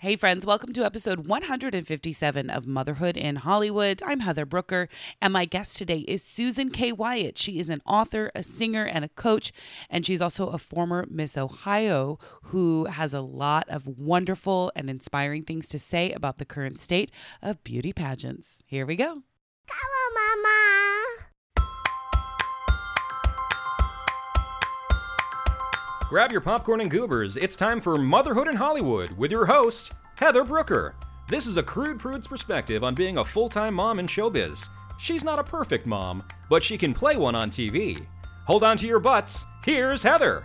Hey, friends, welcome to episode 157 of Motherhood in Hollywood. I'm Heather Brooker, and my guest today is Susan Kay Wyatt. She is an author, a singer, and a coach, and she's also a former Miss Ohio who has a lot of wonderful and inspiring things to say about the current state of beauty pageants. Here we go. On, Mama. Grab your popcorn and goobers. It's time for Motherhood in Hollywood with your host, Heather Brooker. This is a crude prude's perspective on being a full time mom in showbiz. She's not a perfect mom, but she can play one on TV. Hold on to your butts. Here's Heather.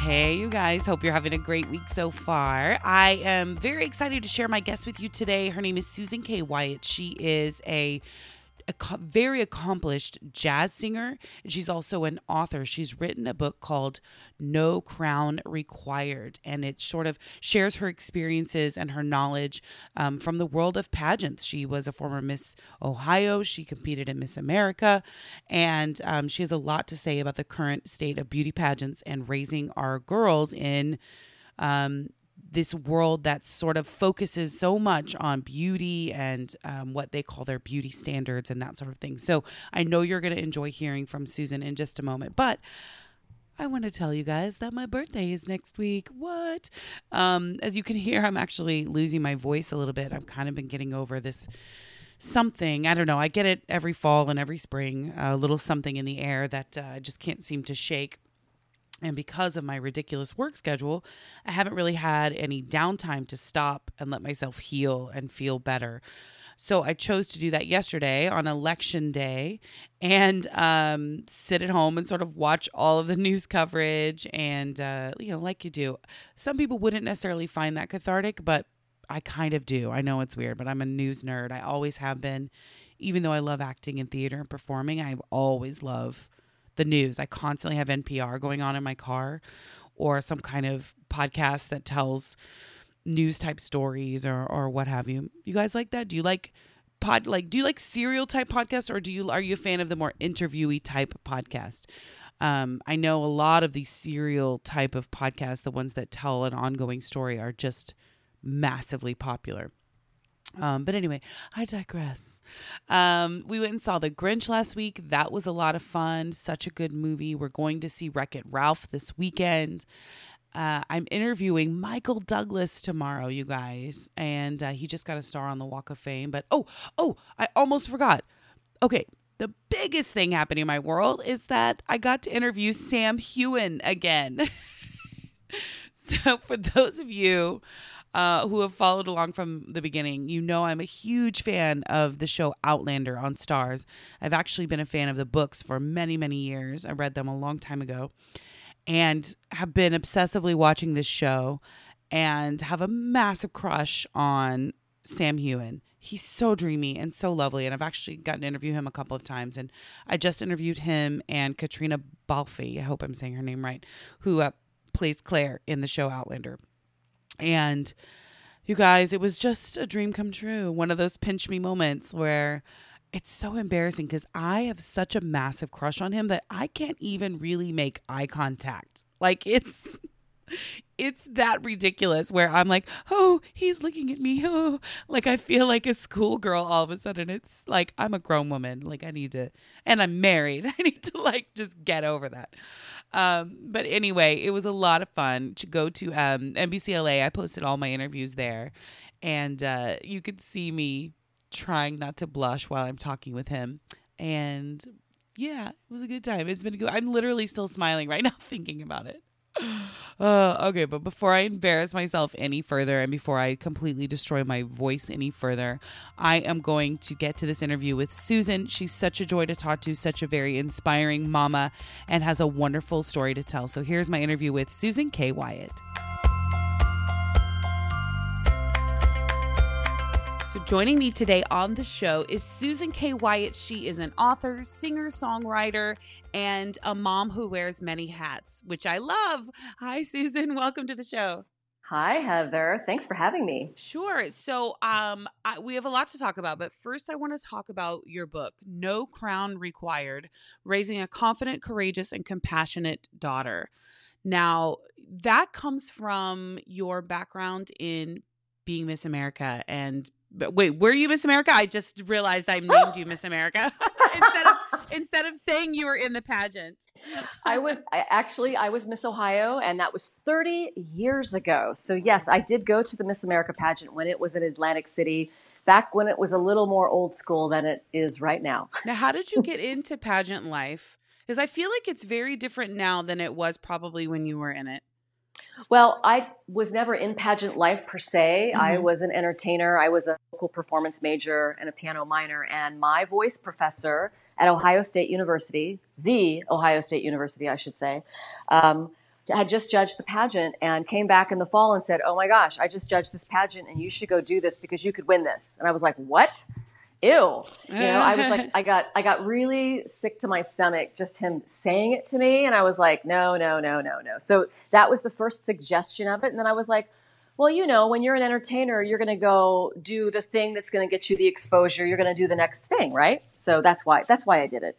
Hey, you guys. Hope you're having a great week so far. I am very excited to share my guest with you today. Her name is Susan Kay Wyatt. She is a a very accomplished jazz singer. She's also an author. She's written a book called no crown required and it sort of shares her experiences and her knowledge um, from the world of pageants. She was a former miss ohio. She competed in miss america and um, she has a lot to say about the current state of beauty pageants and raising our girls in um, this world that sort of focuses so much on beauty and um, what they call their beauty standards and that sort of thing. So I know you're going to enjoy hearing from Susan in just a moment, but. I want to tell you guys that my birthday is next week. What? Um, as you can hear, I'm actually losing my voice a little bit. I've kind of been getting over this something. I don't know. I get it every fall and every spring, a little something in the air that uh, I just can't seem to shake. And because of my ridiculous work schedule, I haven't really had any downtime to stop and let myself heal and feel better. So I chose to do that yesterday on election day and um, sit at home and sort of watch all of the news coverage and, uh, you know, like you do. Some people wouldn't necessarily find that cathartic, but I kind of do. I know it's weird, but I'm a news nerd. I always have been. Even though I love acting and theater and performing, I always love the news. I constantly have NPR going on in my car or some kind of podcast that tells news type stories or or what have you. You guys like that? Do you like pod like do you like serial type podcasts or do you are you a fan of the more interviewee type podcast? Um, I know a lot of these serial type of podcasts, the ones that tell an ongoing story, are just massively popular. Um, but anyway, I digress. Um, we went and saw The Grinch last week. That was a lot of fun. Such a good movie. We're going to see Wreck It Ralph this weekend. Uh, I'm interviewing Michael Douglas tomorrow, you guys, and uh, he just got a star on the Walk of Fame. But oh, oh, I almost forgot. Okay, the biggest thing happening in my world is that I got to interview Sam Heughan again. so, for those of you uh, who have followed along from the beginning, you know I'm a huge fan of the show Outlander on Starz. I've actually been a fan of the books for many, many years. I read them a long time ago and have been obsessively watching this show and have a massive crush on Sam Heughan. He's so dreamy and so lovely. And I've actually gotten to interview him a couple of times. And I just interviewed him and Caitriona Balfe, I hope I'm saying her name right, who uh, plays Claire in the show Outlander. And you guys, it was just a dream come true. One of those pinch me moments where it's so embarrassing because I have such a massive crush on him that I can't even really make eye contact. Like it's it's that ridiculous where I'm like, oh, he's looking at me. Oh, like I feel like a schoolgirl all of a sudden. It's like I'm a grown woman. Like I need to, and I'm married. I need to like just get over that. Um, but anyway, it was a lot of fun to go to um, NBCLA. I posted all my interviews there, and uh, you could see me trying not to blush while I'm talking with him. And yeah, it was a good time. It's been good. I'm literally still smiling right now thinking about it. Uh, okay, but before I embarrass myself any further and before I completely destroy my voice any further, I am going to get to this interview with Susan. She's such a joy to talk to, such a very inspiring mama, and has a wonderful story to tell. So here's my interview with Susan Kay Wyatt. Joining me today on the show is Susan Kay Wyatt. She is an author, singer, songwriter, and a mom who wears many hats, which I love. Hi, Susan. Welcome to the show. Hi, Heather. Thanks for having me. Sure. So, um, I, we have a lot to talk about, but first, I want to talk about your book, No Crown Required Raising a Confident, Courageous, and Compassionate Daughter. Now, that comes from your background in being Miss America and but wait, were you Miss America? I just realized I named you Miss America instead of instead of saying you were in the pageant. I was I, actually I was Miss Ohio, and that was 30 years ago. So yes, I did go to the Miss America pageant when it was in Atlantic City, back when it was a little more old school than it is right now. Now, how did you get into pageant life? Because I feel like it's very different now than it was probably when you were in it. Well, I was never in pageant life per se. I Mhm. was an entertainer. I was a vocal performance major and a piano minor. And my voice professor at Ohio State University, the Ohio State University, I should say, um, had just judged the pageant and came back in the fall and said, Oh my gosh, I just judged this pageant and you should go do this because you could win this. And I was like, What? Ew. You know, I was like, I got, I got really sick to my stomach just him saying it to me, and I was like, no, no, no, no, no. So that was the first suggestion of it, and then I was like, well, you know, when you're an entertainer, you're going to go do the thing that's going to get you the exposure. You're going to do the next thing, right? So that's why, that's why I did it.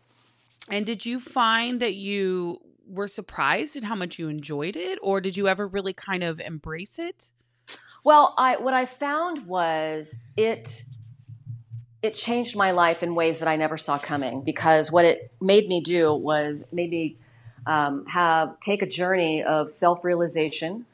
And did you find that you were surprised at how much you enjoyed it, or did you ever really kind of embrace it? Well, I what I found was it it changed my life in ways that I never saw coming because what it made me do was made me um, have take a journey of self realization,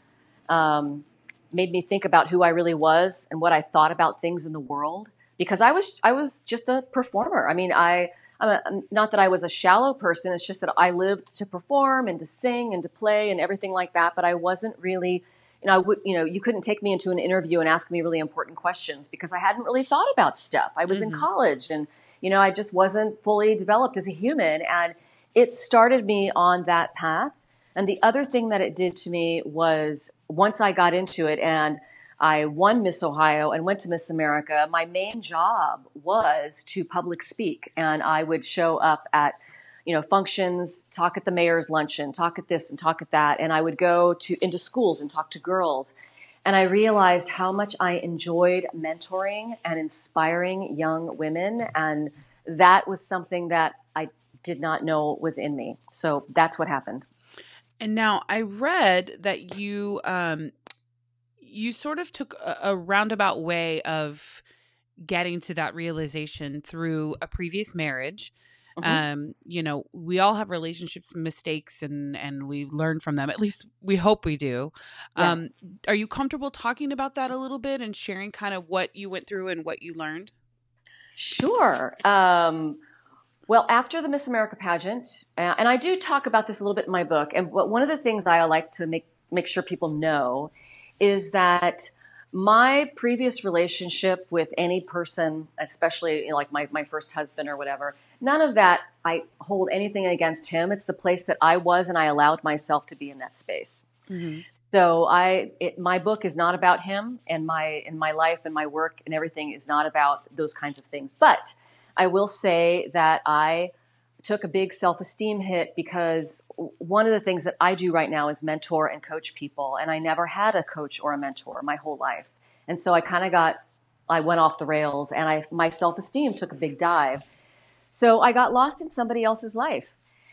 um, made me think about who I really was and what I thought about things in the world because I was I was just a performer. I mean, I I'm a, not that I was a shallow person. It's just that I lived to perform and to sing and to play and everything like that. But I wasn't really you know, I would, you know, you couldn't take me into an interview and ask me really important questions because I hadn't really thought about stuff. I was in Mhm. college and, you know, I just wasn't fully developed as a human. And it started me on that path. And the other thing that it did to me was once I got into it and I won Miss Ohio and went to Miss America, my main job was to public speak. And I would show up at you know, functions, talk at the mayor's luncheon, talk at this and talk at that. And I would go to into schools and talk to girls. And I realized how much I enjoyed mentoring and inspiring young women. And that was something that I did not know was in me. So that's what happened. And now I read that you um you sort of took a, a roundabout way of getting to that realization through a previous marriage. Mhm. Um, you know, we all have relationships mistakes and and we learn from them. At least we hope we do. Yeah. Um are you comfortable talking about that a little bit and sharing kind of what you went through and what you learned? Sure. Um, well, after the Miss America pageant, uh, and I do talk about this a little bit in my book, and one of the things I like to make make sure people know is that my previous relationship with any person, especially you know, like my, my first husband or whatever, none of that I hold anything against him. It's the place that I was, and I allowed myself to be in that space. Mm-hmm. So I, it, my book is not about him, and my in my life and my work and everything is not about those kinds of things. But I will say that I took a big self esteem hit because one of the things that I do right now is mentor and coach people, and I never had a coach or a mentor my whole life, and so I kind of got, I went off the rails, and I my self esteem took a big dive. So I got lost in somebody else's life.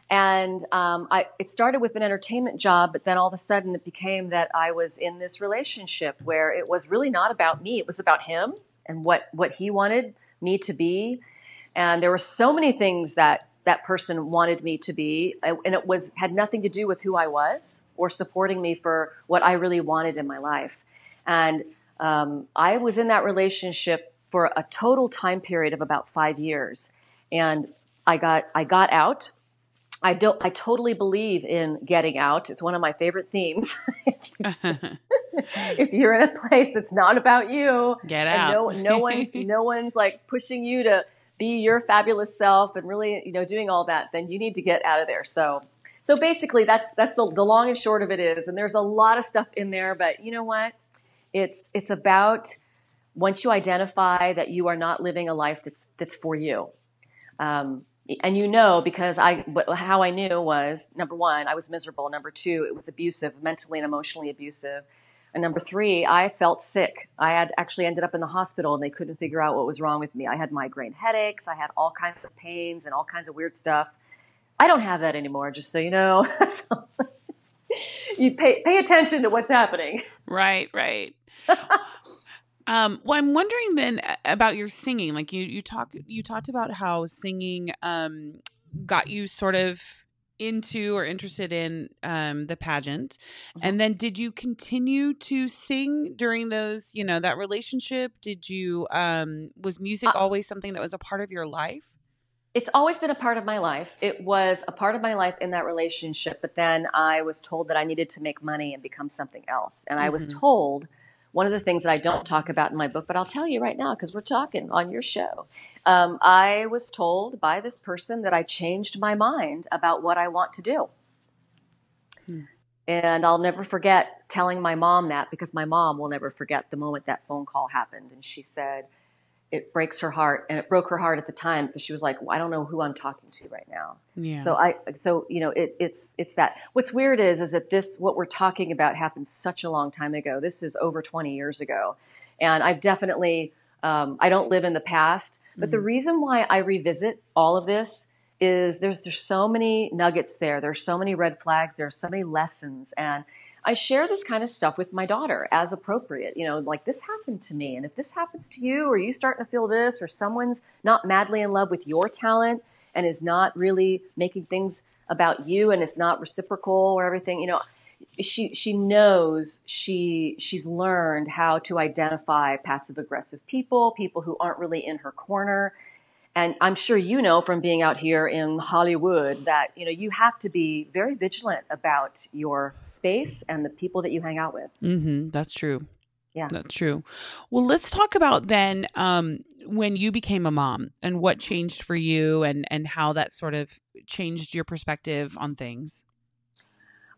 And um, I, it started with an entertainment job, but then all of a sudden it became that I was in this relationship where it was really not about me. It was about him and what, what he wanted me to be. And there were so many things that that person wanted me to be, and it was had nothing to do with who I was or supporting me for what I really wanted in my life. And um, I was in that relationship for a total time period of about five years, and I got I got out. I don't. I totally believe in getting out. It's one of my favorite themes. if you're in a place that's not about you, Get and out. no no one's no one's like pushing you to be your fabulous self and really you know doing all that, then you need to get out of there. So so basically that's that's the, the long and short of it is, and there's a lot of stuff in there, but you know what? It's it's about once you identify that you are not living a life that's that's for you. Um, and you know because I how I knew was number one I was miserable. Number two it was abusive, mentally and emotionally abusive. And number three, I felt sick. I had actually ended up in the hospital and they couldn't figure out what was wrong with me. I had migraine headaches. I had all kinds of pains and all kinds of weird stuff. I don't have that anymore, just so you know. So- you pay pay attention to what's happening. Right, right. um, well, I'm wondering then about your singing. Like you, you talk, you talked about how singing um, got you sort of into or interested in um, the pageant, Mhm. and then did you continue to sing during those? You know, that relationship. Did you? Um, was music Uh, always something that was a part of your life? It's always been a part of my life. It was a part of my life in that relationship, but then I was told that I needed to make money and become something else. And I was Mhm. told one of the things that I don't talk about in my book, but I'll tell you right now because we're talking on your show. Um, I was told by this person that I changed my mind about what I want to do. Hmm. And I'll never forget telling my mom that because my mom will never forget the moment that phone call happened. And she said, it breaks her heart and it broke her heart at the time because she was like well, i don't know who i'm talking to right now. Yeah. so i so you know it, it's it's that. What's weird is is that this what we're talking about happened such a long time ago. This is over 20 years ago. And i've definitely um, i don't live in the past. But the reason why i revisit all of this is there's there's so many nuggets there. There's so many red flags. There's so many lessons. And I share this kind of stuff with my daughter as appropriate. You know, like this happened to me. And if this happens to you, or you starting to feel this, or someone's not madly in love with your talent and is not really making things about you and it's not reciprocal or everything, you know, she she knows she she's learned how to identify passive aggressive people, people who aren't really in her corner. And I'm sure you know from being out here in Hollywood that you know you have to be very vigilant about your space and the people that you hang out with. Mm-hmm. That's true. Yeah. That's true. Well, let's talk about then um, when you became a mom and what changed for you and and how that sort of changed your perspective on things.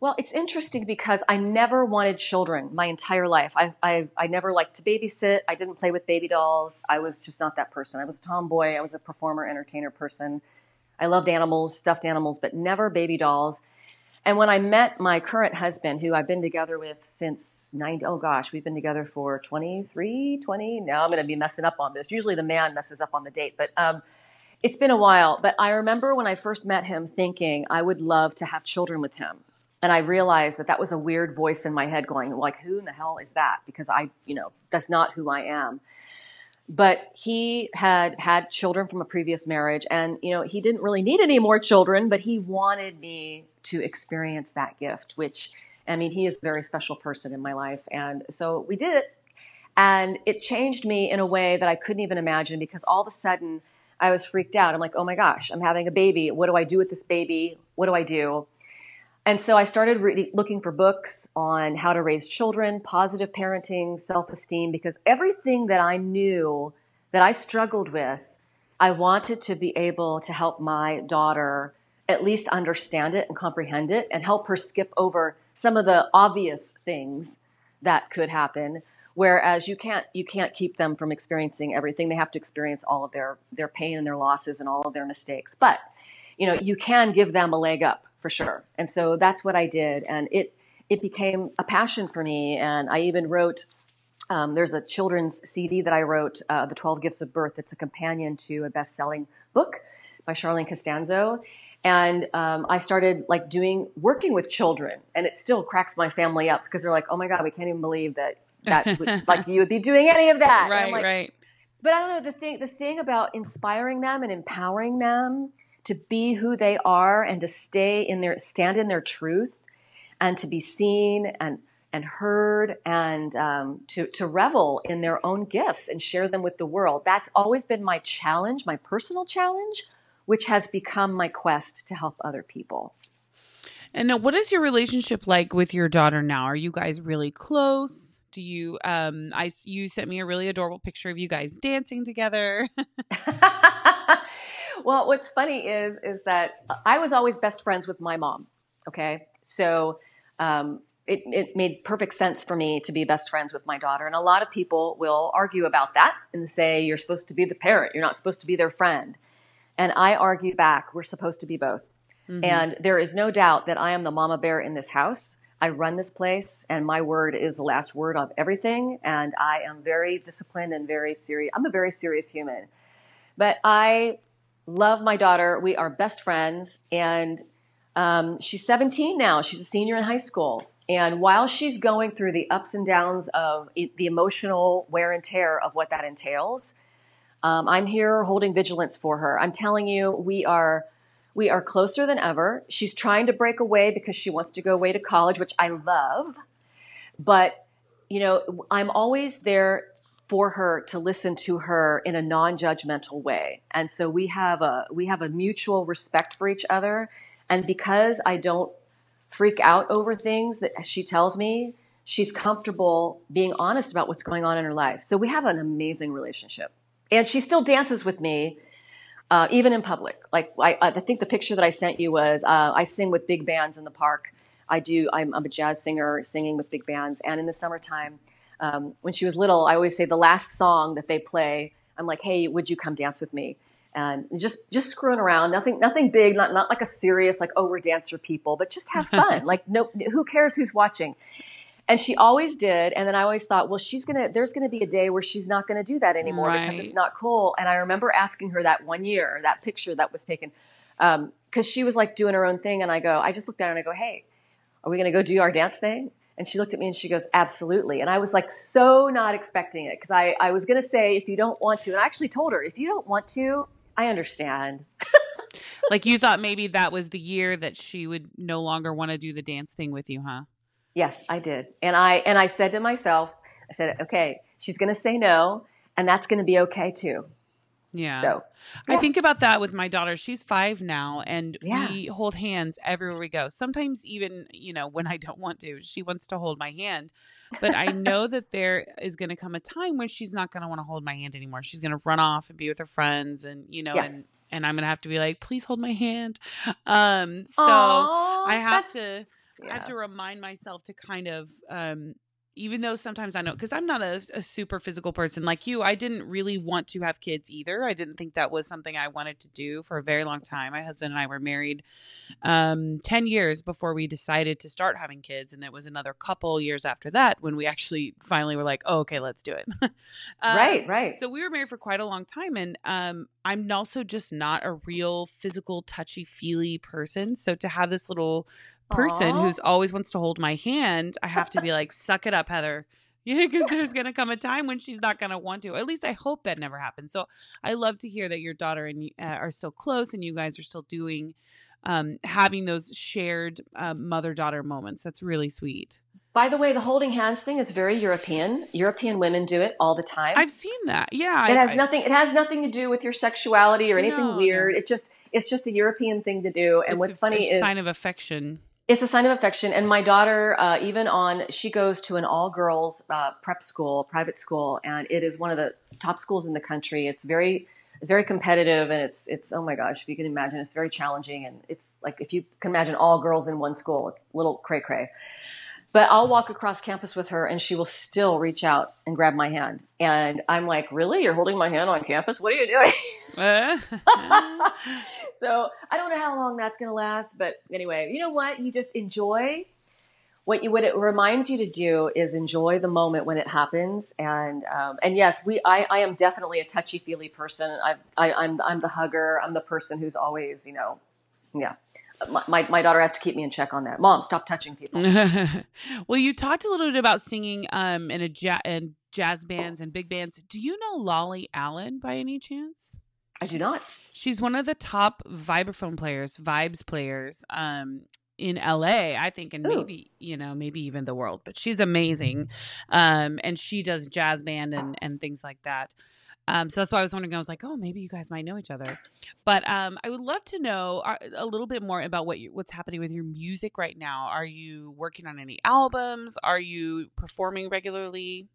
Well, it's interesting because I never wanted children my entire life. I, I, I never liked to babysit. I didn't play with baby dolls. I was just not that person. I was a tomboy. I was a performer, entertainer person. I loved animals, stuffed animals, but never baby dolls. And when I met my current husband, who I've been together with since 90, oh gosh, we've been together for 23, 20. Now I'm going to be messing up on this. Usually the man messes up on the date, but um, it's been a while. But I remember when I first met him thinking I would love to have children with him. And I realized that that was a weird voice in my head going, like, who in the hell is that? Because I, you know, that's not who I am. But he had had children from a previous marriage, and, you know, he didn't really need any more children, but he wanted me to experience that gift, which, I mean, he is a very special person in my life. And so we did it. And it changed me in a way that I couldn't even imagine because all of a sudden I was freaked out. I'm like, oh my gosh, I'm having a baby. What do I do with this baby? What do I do? And so I started re- looking for books on how to raise children, positive parenting, self esteem, because everything that I knew that I struggled with, I wanted to be able to help my daughter at least understand it and comprehend it and help her skip over some of the obvious things that could happen. Whereas you can't you can't keep them from experiencing everything. They have to experience all of their their pain and their losses and all of their mistakes. But you know you can give them a leg up for sure. And so that's what i did. And it it became a passion for me. And i even wrote um, there's a children's cd that i wrote uh, the 12 gifts of birth. It's a companion to a best-selling book by charlene costanzo. And um, i started like doing working with children. And it still cracks my family up because they're like oh my god we can't even believe that that would, like you would be doing any of that. Right, like, right. but I don't know the thing. The thing about inspiring them and empowering them to be who they are and to stay in their stand in their truth, and to be seen and and heard and um, to to revel in their own gifts and share them with the world. That's always been my challenge, my personal challenge, which has become my quest to help other people. And now, what is your relationship like with your daughter now? Are you guys really close? Do you um I you sent me a really adorable picture of you guys dancing together. well, what's funny is is that I was always best friends with my mom. Okay, so um, it, it made perfect sense for me to be best friends with my daughter, and a lot of people will argue about that and say you're supposed to be the parent, you're not supposed to be their friend. And I argue back, we're supposed to be both. Mhm. And there is no doubt that I am the mama bear in this house. I run this place, and my word is the last word of everything. And I am very disciplined and very serious. I'm a very serious human. But I love my daughter. We are best friends. And Um, she's 17 now. She's a senior in high school. And while she's going through the ups and downs of the emotional wear and tear of what that entails, um, I'm here holding vigilance for her. I'm telling you, we are we are closer than ever. She's trying to break away because she wants to go away to college, which I love. But you know, I'm always there for her to listen to her in a non-judgmental way. And so we have a we have a mutual respect for each other. And because I don't freak out over things that she tells me, she's comfortable being honest about what's going on in her life. So we have an amazing relationship. And she still dances with me, uh, even in public. Like I, I think the picture that I sent you was uh, I sing with big bands in the park. I do. I'm, I'm a jazz singer singing with big bands. And in the summertime, um, when she was little, I always say the last song that they play, I'm like, hey, would you come dance with me? And just just screwing around, nothing nothing big, not not like a serious like oh we're dancer people, but just have fun. like no, who cares who's watching? And she always did. And then I always thought, well, she's gonna there's gonna be a day where she's not gonna do that anymore Right. because it's not cool. And I remember asking her that one year, that picture that was taken, because she was like doing her own thing, and I go, I just looked at her and I go, hey, are we going to go do our dance thing? And she looked at me and she goes, absolutely. And I was like, so not expecting it because I, I was going to say, if you don't want to, and I actually told her, if you don't want to, I understand. like you thought maybe that was the year that she would no longer want to do the dance thing with you, huh? Yes, I did. And I, and I said to myself, I said, okay, she's going to say no, and that's going to be okay too. Yeah. So I think about that with my daughter. She's five now, and Yeah. we hold hands everywhere we go. Sometimes, even you know, when I don't want to, she wants to hold my hand. But I know that there is going to come a time when she's not going to want to hold my hand anymore. She's going to run off and be with her friends, and you know, Yes. and and I'm going to have to be like, please hold my hand. Um, so Aw, I have to. I have to remind myself to kind of um even though sometimes I know because I'm not a, a super physical person like you, I didn't really want to have kids either. I didn't think that was something I wanted to do for a very long time. My husband and I were married um 10 years before we decided to start having kids and it was another couple years after that when we actually finally were like, "Oh, okay, let's do it." Um, Right, right. So we were married for quite a long time and um I'm also just not a real physical touchy-feely person. So to have this little person Aw. who's always wants to hold my hand, I have to be like, suck it up, Heather. Yeah, because there's gonna come a time when she's not gonna want to. At least I hope that never happens. So I love to hear that your daughter and you uh, are so close, and you guys are still doing, um, having those shared uh, mother daughter moments. That's really sweet. By the way, the holding hands thing is very European. European women do it all the time. I've seen that. Yeah, it I- has I- nothing. It has nothing to do with your sexuality or anything No, no. weird. It just it's just a European thing to do. And it's what's a- funny a is sign of affection. It's a sign of affection. And my daughter, uh, even on, she goes to an all girls uh, prep school, private school, and it is one of the top schools in the country. It's very, very competitive, and it's, it's oh my gosh, if you can imagine, it's very challenging. And it's like if you can imagine all girls in one school, it's a little cray cray. But I'll walk across campus with her, and she will still reach out and grab my hand. And I'm like, really? You're holding my hand on campus? What are you doing? So I don't know how long that's going to last, but anyway, you know what? You just enjoy what you what it reminds you to do is enjoy the moment when it happens. And um, and yes, we I, I am definitely a touchy feely person. I, I I'm I'm the hugger. I'm the person who's always you know, yeah. My, my my daughter has to keep me in check on that. Mom, stop touching people. well, you talked a little bit about singing um in a ja- in jazz bands and big bands. Do you know Lolly Allen by any chance? I do not. She's one of the top vibraphone players, vibes players, um, in LA, I think, and Ooh. maybe you know, maybe even the world. But she's amazing, um, and she does jazz band and and things like that. Um, so that's why I was wondering. I was like, oh, maybe you guys might know each other. But um, I would love to know uh, a little bit more about what you, what's happening with your music right now. Are you working on any albums? Are you performing regularly?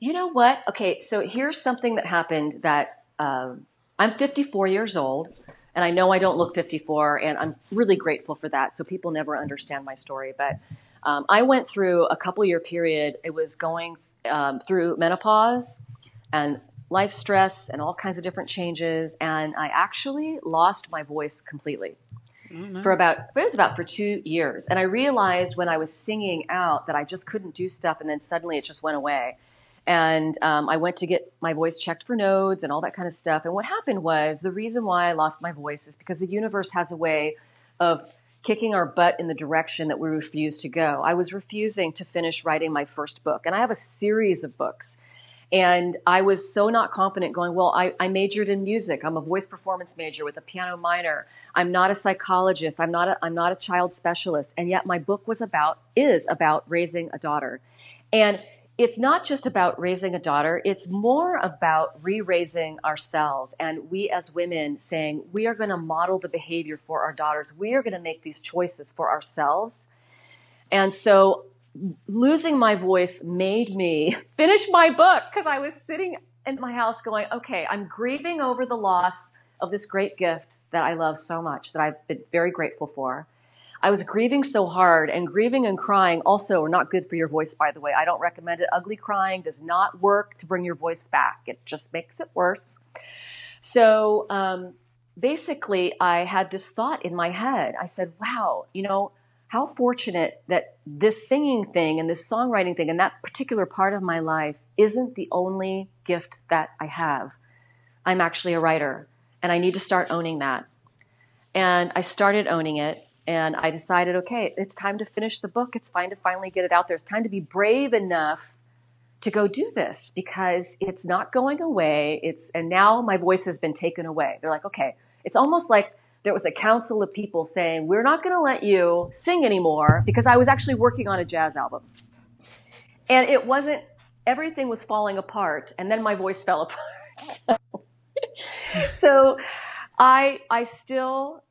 You know what? Okay, so here's something that happened that um, I'm 54 years old, and I know I don't look 54, and I'm really grateful for that. So people never understand my story, but um, I went through a couple year period. It was going um, through menopause and life stress and all kinds of different changes, and I actually lost my voice completely for about it was about for two years and i realized when i was singing out that i just couldn't do stuff and then suddenly it just went away and um, i went to get my voice checked for nodes and all that kind of stuff and what happened was the reason why i lost my voice is because the universe has a way of kicking our butt in the direction that we refuse to go. I was refusing to finish writing my first book, and I have a series of books. And I was so not confident going, well, I, I, majored in music. I'm a voice performance major with a piano minor. I'm not a psychologist. I'm not a, I'm not a child specialist. And yet my book was about, is about raising a daughter. And it's not just about raising a daughter, it's more about re raising ourselves. And we as women saying, we are going to model the behavior for our daughters. We are going to make these choices for ourselves. And so losing my voice made me finish my book because I was sitting in my house going, okay, I'm grieving over the loss of this great gift that I love so much, that I've been very grateful for. I was grieving so hard, and grieving and crying also are not good for your voice, by the way. I don't recommend it. Ugly crying does not work to bring your voice back, it just makes it worse. So um, basically, I had this thought in my head. I said, wow, you know, how fortunate that this singing thing and this songwriting thing and that particular part of my life isn't the only gift that I have. I'm actually a writer, and I need to start owning that. And I started owning it and I decided, okay, it's time to finish the book. It's fine to finally get it out there. It's time to be brave enough to go do this because it's not going away. It's, and now my voice has been taken away. They're like, okay, it's almost like there was a council of people saying, we're not going to let you sing anymore because I was actually working on a jazz album. And it wasn't, everything was falling apart. And then my voice fell apart. so, so I, I still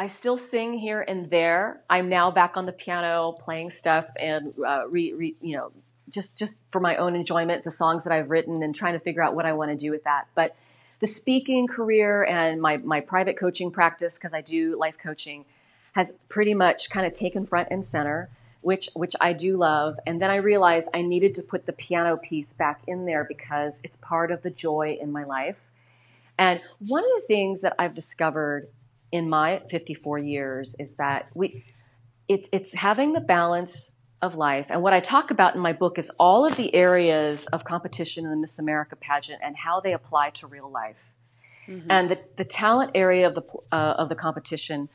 I still sing here and there. I'm now back on the piano playing stuff and uh, re, re, you know just just for my own enjoyment, the songs that I've written and trying to figure out what I want to do with that. But the speaking career and my my private coaching practice because I do life coaching has pretty much kind of taken front and center, which which I do love. And then I realized I needed to put the piano piece back in there because it's part of the joy in my life. And one of the things that I've discovered in my 54 years is that we it, it's having the balance of life. And what I talk about in my book is all of the areas of competition in the Miss America pageant and how they apply to real life. Mm-hmm. And the, the talent area of the, uh, of the competition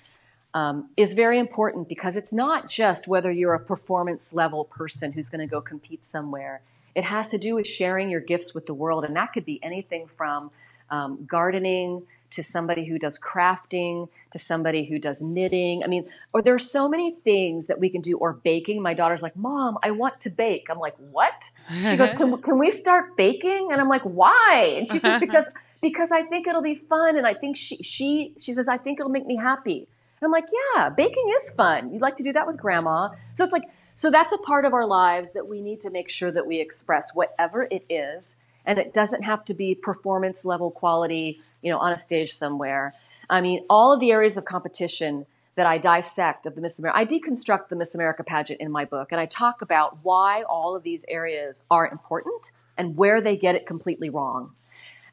um, is very important because it's not just whether you're a performance level person who's going to go compete somewhere. It has to do with sharing your gifts with the world. And that could be anything from um, gardening to somebody who does crafting, to somebody who does knitting. I mean, or there are so many things that we can do, or baking. My daughter's like, Mom, I want to bake. I'm like, What? She goes, Can, can we start baking? And I'm like, Why? And she says, Because because I think it'll be fun, and I think she she she says, I think it'll make me happy. And I'm like, Yeah, baking is fun. You'd like to do that with grandma. So it's like, so that's a part of our lives that we need to make sure that we express, whatever it is and it doesn't have to be performance level quality, you know, on a stage somewhere. I mean, all of the areas of competition that I dissect of the Miss America, I deconstruct the Miss America pageant in my book, and I talk about why all of these areas are important and where they get it completely wrong.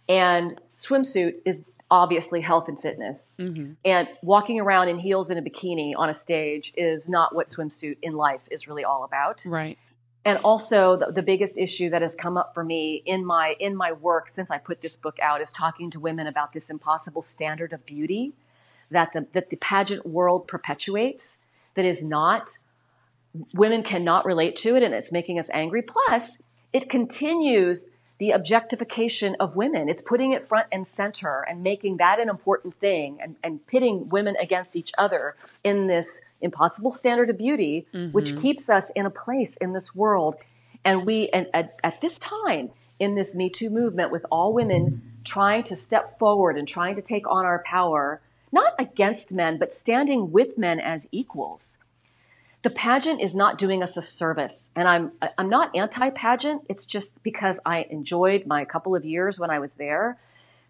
And swimsuit is obviously health and fitness. Mm-hmm. And walking around in heels and a bikini on a stage is not what swimsuit in life is really all about. Right and also the, the, biggest issue that has come up for me in my in my work since I put this book out is talking to women about this impossible standard of beauty that the that the pageant world perpetuates that is not women cannot relate to it and it's making us angry. Plus it continues the objectification of women. It's putting it front and center and making that an important thing and, and pitting women against each other in this impossible standard of beauty, mm-hmm. which keeps us in a place in this world. And we, and at, at this time, in this Me Too movement, with all women trying to step forward and trying to take on our power, not against men, but standing with men as equals the pageant is not doing us a service. And I'm, I'm not anti pageant. It's just because I enjoyed my couple of years when I was there.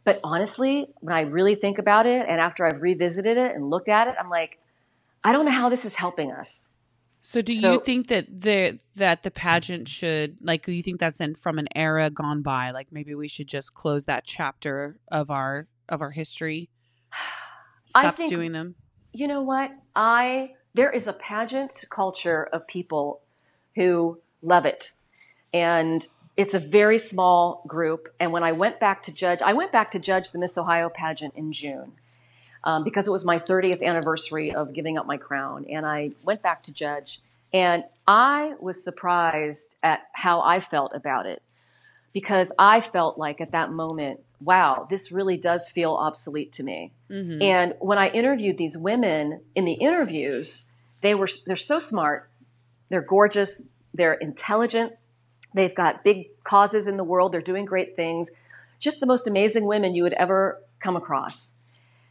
But honestly, when I really think about it and after I've revisited it and looked at it, I'm like, I don't know how this is helping us. So do so, you think that the that the pageant should like do you think that's in from an era gone by? Like maybe we should just close that chapter of our of our history. Stop think, doing them. You know what? I there is a pageant culture of people who love it. And it's a very small group. And when I went back to judge, I went back to judge the Miss Ohio pageant in June. um, because it was my 30th anniversary of giving up my crown. And I went back to judge, and I was surprised at how I felt about it because I felt like at that moment, wow, this really does feel obsolete to me. Mm-hmm. And when I interviewed these women in the interviews, they were they're so smart, they're gorgeous, they're intelligent, they've got big causes in the world, they're doing great things, just the most amazing women you would ever come across.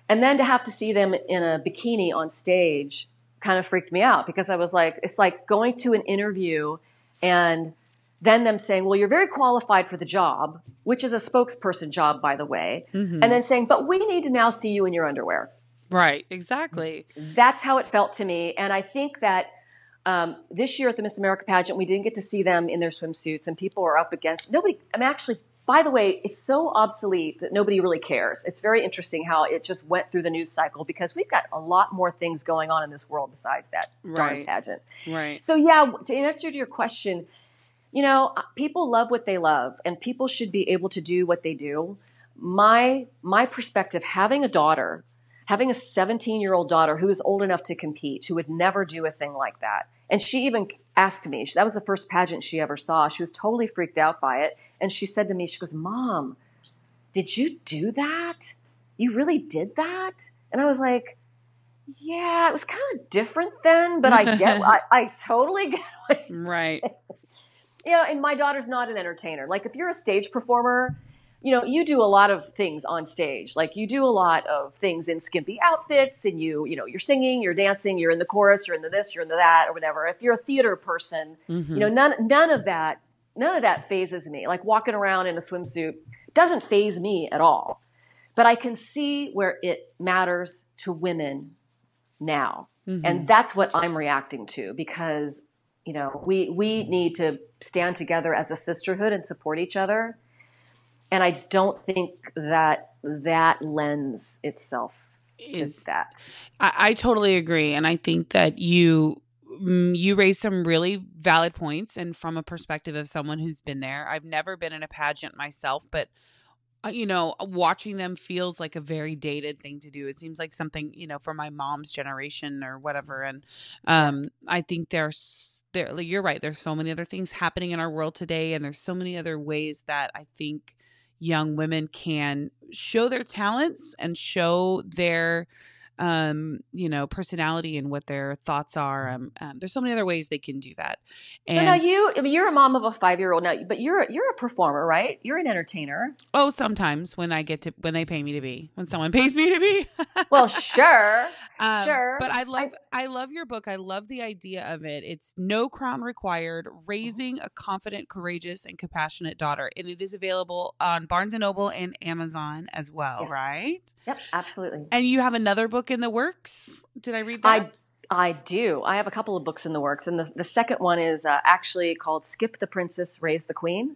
And then to have to see them in a bikini on stage kind of freaked me out because I was like, it's like going to an interview and then them saying, well, you're very qualified for the job, which is a spokesperson job, by the way. Mm-hmm. And then saying, but we need to now see you in your underwear. Right, exactly. That's how it felt to me. And I think that um, this year at the Miss America pageant, we didn't get to see them in their swimsuits, and people are up against nobody. I'm actually, by the way, it's so obsolete that nobody really cares. It's very interesting how it just went through the news cycle because we've got a lot more things going on in this world besides that right. darn pageant. Right. So, yeah, to answer to your question, you know, uh, people love what they love and people should be able to do what they do. My my perspective having a daughter, having a 17-year-old daughter who is old enough to compete, who would never do a thing like that. And she even asked me, that was the first pageant she ever saw. She was totally freaked out by it and she said to me, she goes, "Mom, did you do that? You really did that?" And I was like, yeah, it was kind of different then, but I get, I, I totally get. right you know, and my daughter's not an entertainer. Like if you're a stage performer, you know, you do a lot of things on stage. Like you do a lot of things in skimpy outfits and you, you know, you're singing, you're dancing, you're in the chorus, you're in the this, you're in the that or whatever. If you're a theater person, mm-hmm. you know, none none of that none of that phases me. Like walking around in a swimsuit doesn't phase me at all. But I can see where it matters to women now. Mm-hmm. And that's what I'm reacting to because you know, we we need to stand together as a sisterhood and support each other. And I don't think that that lends itself is that. I, I totally agree, and I think that you mm, you raise some really valid points, and from a perspective of someone who's been there. I've never been in a pageant myself, but uh, you know, watching them feels like a very dated thing to do. It seems like something, you know, for my mom's generation or whatever. And um, I think there's there you're right there's so many other things happening in our world today and there's so many other ways that i think young women can show their talents and show their um, you know, personality and what their thoughts are. Um, um, there's so many other ways they can do that. And so now you, I mean, you're a mom of a five year old now, but you're you're a performer, right? You're an entertainer. Oh, sometimes when I get to when they pay me to be, when someone pays me to be. well, sure, um, sure. But I love I, I love your book. I love the idea of it. It's no crown required. Raising a confident, courageous, and compassionate daughter, and it is available on Barnes and Noble and Amazon as well, yes. right? Yep, absolutely. And you have another book in the works. Did I read that? I I do. I have a couple of books in the works, and the, the second one is uh, actually called "Skip the Princess, Raise the Queen."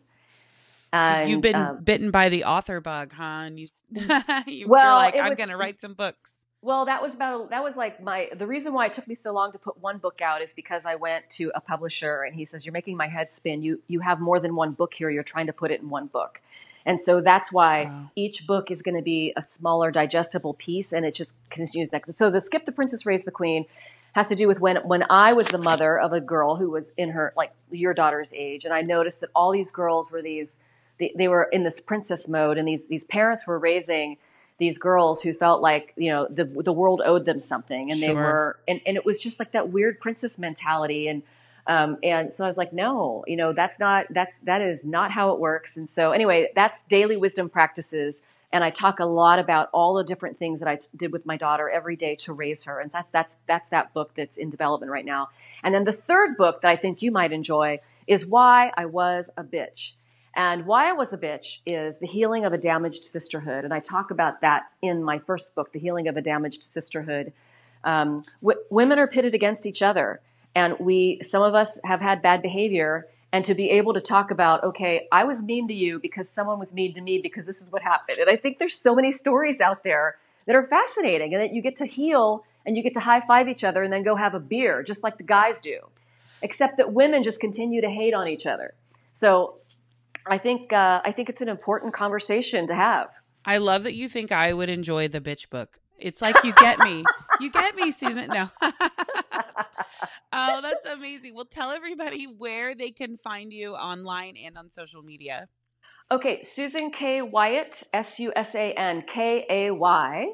And, so you've been uh, bitten by the author bug, huh? And you, you well, like, I'm going to write some books. Well, that was about that was like my the reason why it took me so long to put one book out is because I went to a publisher and he says you're making my head spin. You you have more than one book here. You're trying to put it in one book. And so that's why wow. each book is going to be a smaller, digestible piece, and it just continues next. So the Skip the Princess, Raise the Queen has to do with when when I was the mother of a girl who was in her like your daughter's age, and I noticed that all these girls were these they, they were in this princess mode, and these these parents were raising these girls who felt like you know the the world owed them something, and sure. they were and, and it was just like that weird princess mentality and um, and so I was like, no, you know, that's not, that's, that is not how it works. And so anyway, that's daily wisdom practices. And I talk a lot about all the different things that I t- did with my daughter every day to raise her. And that's, that's, that's that book that's in development right now. And then the third book that I think you might enjoy is Why I Was a Bitch. And Why I Was a Bitch is the healing of a damaged sisterhood. And I talk about that in my first book, The Healing of a Damaged Sisterhood. Um, w- women are pitted against each other and we some of us have had bad behavior and to be able to talk about okay i was mean to you because someone was mean to me because this is what happened and i think there's so many stories out there that are fascinating and that you get to heal and you get to high five each other and then go have a beer just like the guys do except that women just continue to hate on each other so i think uh, i think it's an important conversation to have I love that you think I would enjoy the bitch book. It's like you get me. you get me, Susan. No. oh, that's amazing. Well, tell everybody where they can find you online and on social media. Okay, Susan Kay Wyatt, S U S A N K A Y,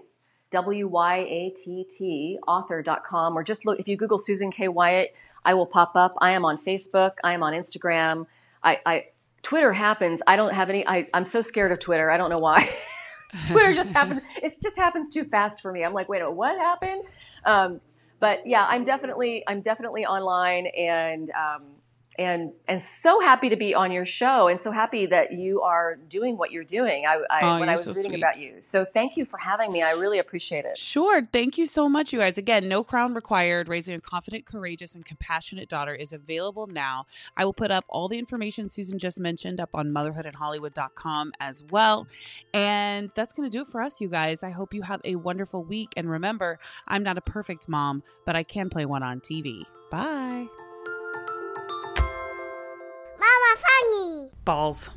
W Y A T T, author.com, or just look, if you Google Susan Kay Wyatt, I will pop up. I am on Facebook, I am on Instagram. I, I Twitter happens. I don't have any, I, I'm so scared of Twitter. I don't know why. Twitter just happens. It just happens too fast for me. I'm like, wait a minute, what happened? Um, but yeah, I'm definitely, I'm definitely online and, um, and and so happy to be on your show and so happy that you are doing what you're doing I, I oh, when I was so reading sweet. about you. So thank you for having me. I really appreciate it. Sure. Thank you so much, you guys. Again, no crown required. Raising a confident, courageous, and compassionate daughter is available now. I will put up all the information Susan just mentioned up on motherhoodandhollywood.com as well. And that's going to do it for us, you guys. I hope you have a wonderful week. And remember, I'm not a perfect mom, but I can play one on TV. Bye. Balls.